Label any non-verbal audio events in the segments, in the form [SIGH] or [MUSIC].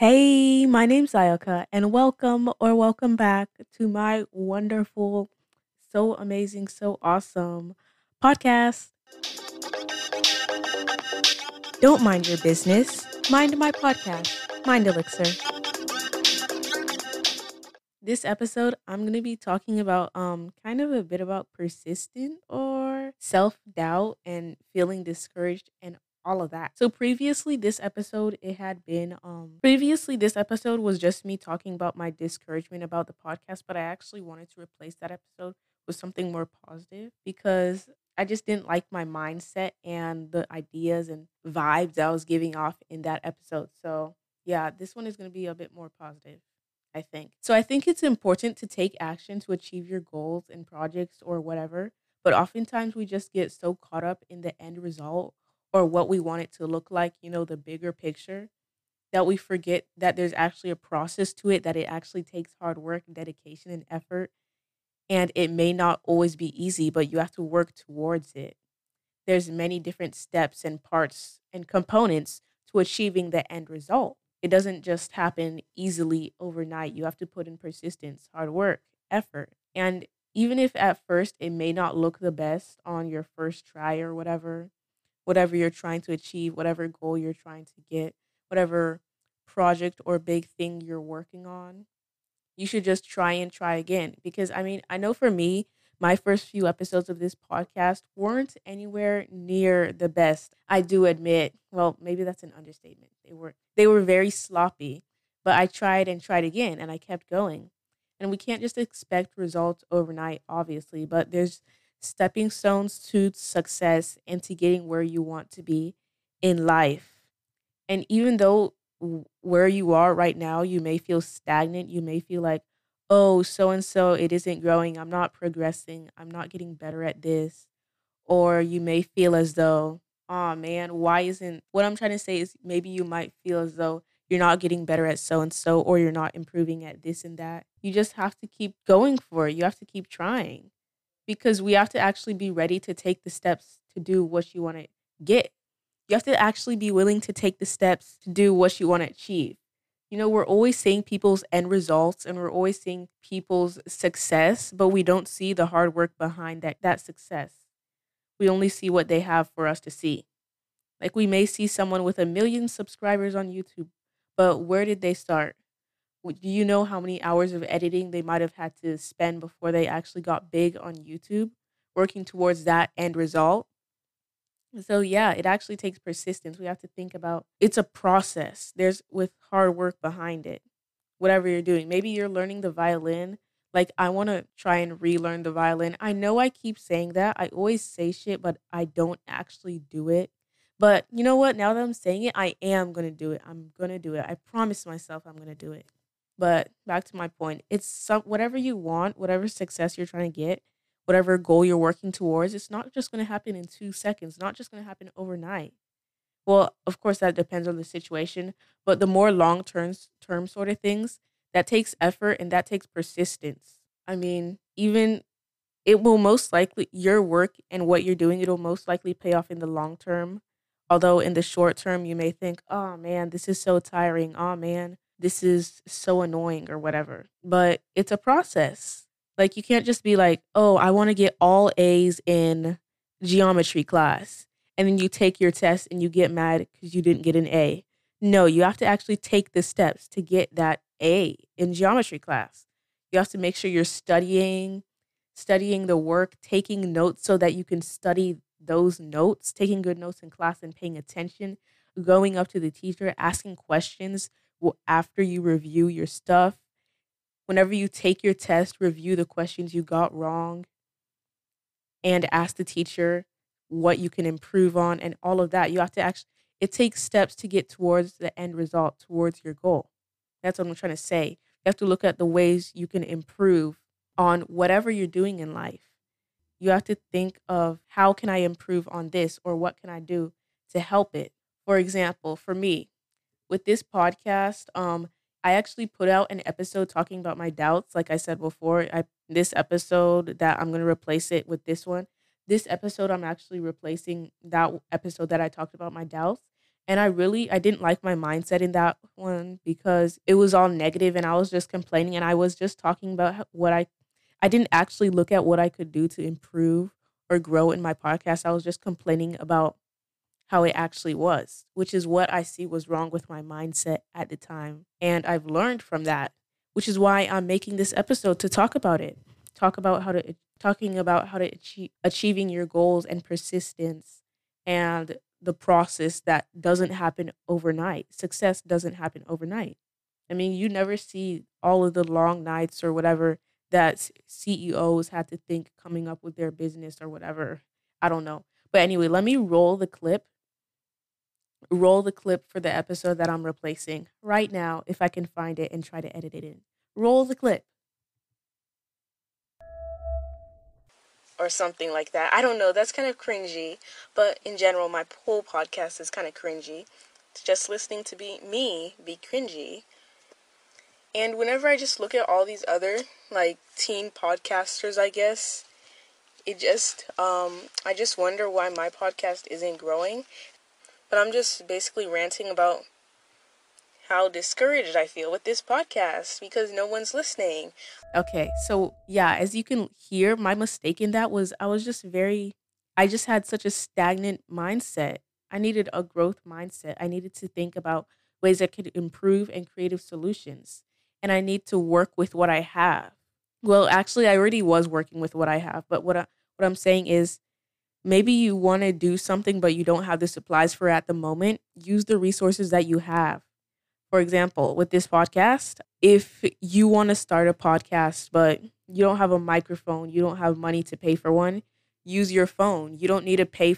Hey, my name's Ayaka, and welcome or welcome back to my wonderful, so amazing, so awesome podcast. Don't mind your business, mind my podcast, Mind Elixir. This episode, I'm going to be talking about um kind of a bit about persistent or self-doubt and feeling discouraged and all of that. So previously this episode it had been um previously this episode was just me talking about my discouragement about the podcast, but I actually wanted to replace that episode with something more positive because I just didn't like my mindset and the ideas and vibes I was giving off in that episode. So, yeah, this one is going to be a bit more positive. I think. So I think it's important to take action to achieve your goals and projects or whatever. But oftentimes we just get so caught up in the end result or what we want it to look like, you know, the bigger picture, that we forget that there's actually a process to it, that it actually takes hard work, dedication, and effort. And it may not always be easy, but you have to work towards it. There's many different steps and parts and components to achieving the end result. It doesn't just happen easily overnight. You have to put in persistence, hard work, effort. And even if at first it may not look the best on your first try or whatever, whatever you're trying to achieve, whatever goal you're trying to get, whatever project or big thing you're working on, you should just try and try again. Because I mean, I know for me, my first few episodes of this podcast weren't anywhere near the best. I do admit. Well, maybe that's an understatement. They were they were very sloppy, but I tried and tried again and I kept going. And we can't just expect results overnight, obviously, but there's stepping stones to success and to getting where you want to be in life. And even though where you are right now, you may feel stagnant, you may feel like, oh, so and so, it isn't growing, I'm not progressing, I'm not getting better at this. Or you may feel as though, oh man, why isn't what I'm trying to say is maybe you might feel as though you're not getting better at so and so, or you're not improving at this and that. You just have to keep going for it. You have to keep trying because we have to actually be ready to take the steps to do what you want to get. You have to actually be willing to take the steps to do what you want to achieve. You know, we're always seeing people's end results and we're always seeing people's success, but we don't see the hard work behind that, that success. We only see what they have for us to see. Like we may see someone with a million subscribers on YouTube, but where did they start? Do you know how many hours of editing they might have had to spend before they actually got big on YouTube, working towards that end result? So yeah, it actually takes persistence. We have to think about it's a process. There's with hard work behind it. Whatever you're doing. Maybe you're learning the violin. Like I want to try and relearn the violin. I know I keep saying that. I always say shit, but I don't actually do it. But you know what? Now that I'm saying it, I am going to do it. I'm going to do it. I promise myself I'm going to do it. But back to my point, it's some whatever you want, whatever success you're trying to get, whatever goal you're working towards, it's not just going to happen in 2 seconds, not just going to happen overnight. Well, of course that depends on the situation, but the more long-term term sort of things, that takes effort and that takes persistence. I mean, even it will most likely your work and what you're doing it'll most likely pay off in the long term although in the short term you may think oh man this is so tiring oh man this is so annoying or whatever. But it's a process. Like you can't just be like, "Oh, I want to get all A's in geometry class." And then you take your test and you get mad cuz you didn't get an A. No, you have to actually take the steps to get that A in geometry class. You have to make sure you're studying, studying the work, taking notes so that you can study those notes, taking good notes in class and paying attention, going up to the teacher, asking questions, after you review your stuff, whenever you take your test, review the questions you got wrong and ask the teacher what you can improve on and all of that. You have to actually, it takes steps to get towards the end result, towards your goal. That's what I'm trying to say. You have to look at the ways you can improve on whatever you're doing in life. You have to think of how can I improve on this or what can I do to help it. For example, for me, with this podcast, um, I actually put out an episode talking about my doubts. Like I said before, I this episode that I'm gonna replace it with this one. This episode, I'm actually replacing that episode that I talked about my doubts, And I really I didn't like my mindset in that one because it was all negative and I was just complaining and I was just talking about what I I didn't actually look at what I could do to improve or grow in my podcast. I was just complaining about how it actually was, which is what I see was wrong with my mindset at the time. And I've learned from that, which is why I'm making this episode to talk about it. Talk about how to talking about how to achieve achieving your goals and persistence and the process that doesn't happen overnight. Success doesn't happen overnight. I mean, you never see all of the long nights or whatever that CEOs had to think coming up with their business or whatever. I don't know. But anyway, let me roll the clip roll the clip for the episode that I'm replacing right now if I can find it and try to edit it in. Roll the clip. Or something like that. I don't know. That's kind of cringy. But in general, my whole podcast is kind of cringy. It's just listening to be me be cringy. And whenever I just look at all these other like teen podcasters, I guess, it just um I just wonder why my podcast isn't growing but I'm just basically ranting about how discouraged I feel with this podcast because no one's listening. Okay, so yeah, as you can hear, my mistake in that was I was just very, I just had such a stagnant mindset. I needed a growth mindset. I needed to think about ways I could improve and creative solutions. And I need to work with what I have. Well, actually, I already was working with what I have, but what I, what I'm saying is maybe you want to do something but you don't have the supplies for at the moment use the resources that you have. For example with this podcast if you want to start a podcast but you don't have a microphone you don't have money to pay for one use your phone. You don't need to pay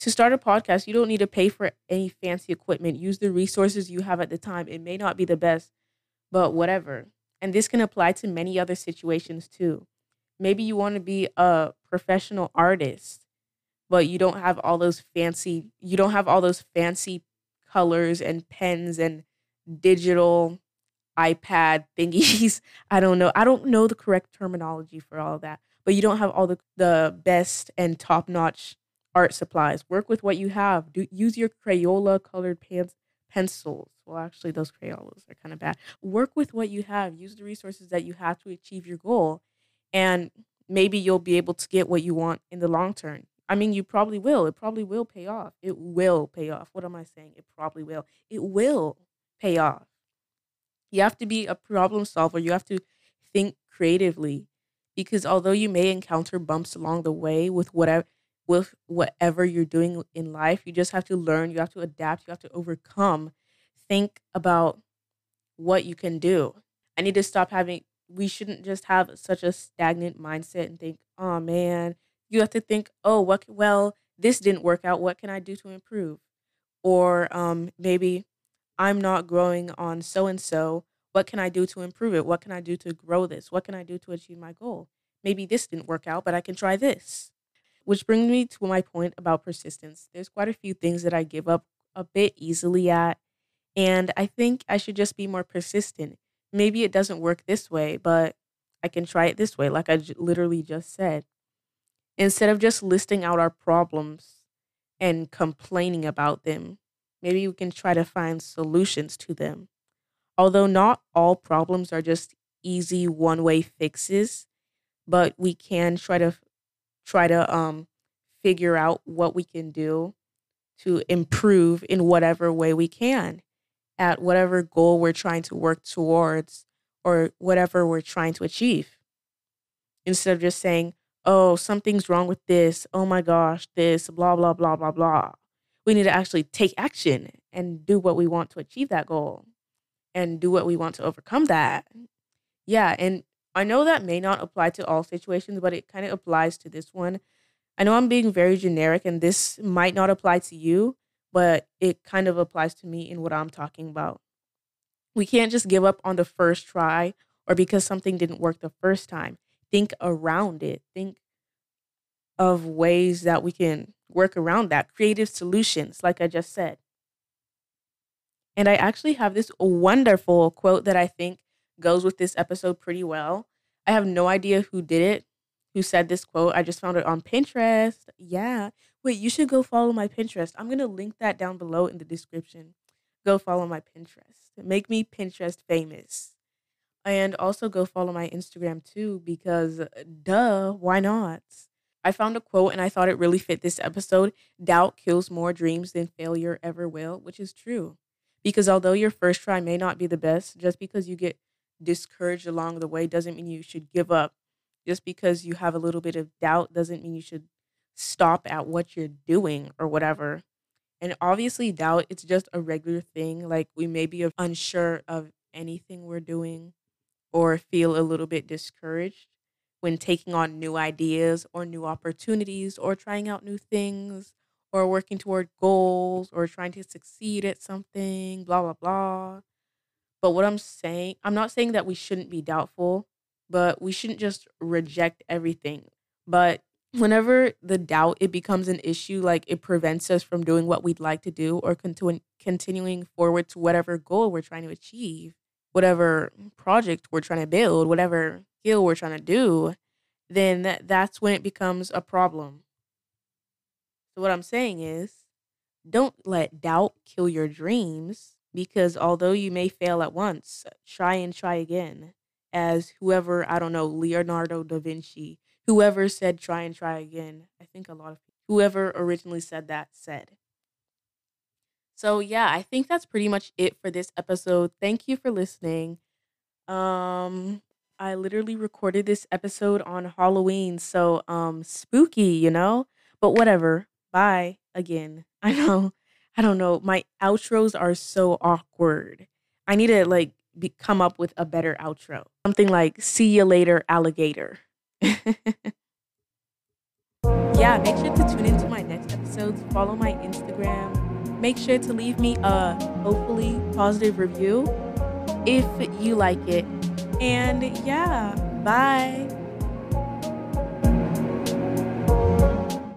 to start a podcast you don't need to pay for any fancy equipment. Use the resources you have at the time. It may not be the best but whatever. And this can apply to many other situations too maybe you want to be a professional artist but you don't have all those fancy you don't have all those fancy colors and pens and digital ipad thingies. [LAUGHS] I don't know i don't know the correct terminology for all that but you don't have all the, the best and top-notch art supplies. Work with what you have. Do use your crayola colored pens pencils. Well actually those crayolas are kind of bad. Work with what you have. Use the resources that you have to achieve your goal and maybe you'll be able to get what you want in the long term. I mean, you probably will. It probably will pay off. It will pay off. What am I saying? It probably will. It will pay off. You have to be a problem solver. You have to think creatively because although you may encounter bumps along the way with whatever with whatever you're doing in life, you just have to learn, you have to adapt, you have to overcome. Think about what you can do. I need to stop having we shouldn't just have such a stagnant mindset and think, oh man, you have to think, oh, what, well, this didn't work out. What can I do to improve? Or um, maybe I'm not growing on so and so. What can I do to improve it? What can I do to grow this? What can I do to achieve my goal? Maybe this didn't work out, but I can try this. Which brings me to my point about persistence. There's quite a few things that I give up a bit easily at. And I think I should just be more persistent maybe it doesn't work this way, but I can try it this way, like I j- literally just said. Instead of just listing out our problems and complaining about them, maybe we can try to find solutions to them. Although not all problems are just easy one way fixes, but we can try to try to um figure out what we can do to improve in whatever way we can at whatever goal we're trying to work towards or whatever we're trying to achieve. Instead of just saying, oh, something's wrong with this. Oh my gosh, this, blah, blah, blah, blah, blah. We need to actually take action and do what we want to achieve that goal and do what we want to overcome that. Yeah. And I know that may not apply to all situations, but it kind of applies to this one. I know I'm being very generic and this might not apply to you, but it kind of applies to me in what I'm talking about. We can't just give up on the first try or because something didn't work the first time. Think around it. Think of ways that we can work around that, creative solutions, like I just said. And I actually have this wonderful quote that I think goes with this episode pretty well. I have no idea who did it, who said this quote. I just found it on Pinterest. Yeah. Wait, you should go follow my Pinterest. I'm going to link that down below in the description. Go follow my Pinterest. Make me Pinterest famous. And also go follow my Instagram too, because uh, duh, why not? I found a quote and I thought it really fit this episode. Doubt kills more dreams than failure ever will, which is true. Because although your first try may not be the best, just because you get discouraged along the way doesn't mean you should give up. Just because you have a little bit of doubt doesn't mean you should stop at what you're doing or whatever. And obviously, doubt, it's just a regular thing. Like we may be unsure of anything we're doing or feel a little bit discouraged when taking on new ideas or new opportunities or trying out new things or working toward goals or trying to succeed at something, blah, blah, blah. But what I'm saying, I'm not saying that we shouldn't be doubtful, but we shouldn't just reject everything. But whenever the doubt it becomes an issue like it prevents us from doing what we'd like to do or continu- continuing forward to whatever goal we're trying to achieve whatever project we're trying to build whatever skill we're trying to do then that's when it becomes a problem so what i'm saying is don't let doubt kill your dreams because although you may fail at once try and try again as whoever i don't know leonardo da vinci whoever said try and try again. I think a lot of people, whoever originally said that said. So yeah, I think that's pretty much it for this episode. Thank you for listening. Um I literally recorded this episode on Halloween, so um spooky, you know? But whatever. Bye again. [LAUGHS] I know. I don't know. My outros are so awkward. I need to like be, come up with a better outro. Something like see you later alligator. [LAUGHS] yeah, make sure to tune into my next episodes. Follow my Instagram. Make sure to leave me a hopefully positive review if you like it. And yeah, bye.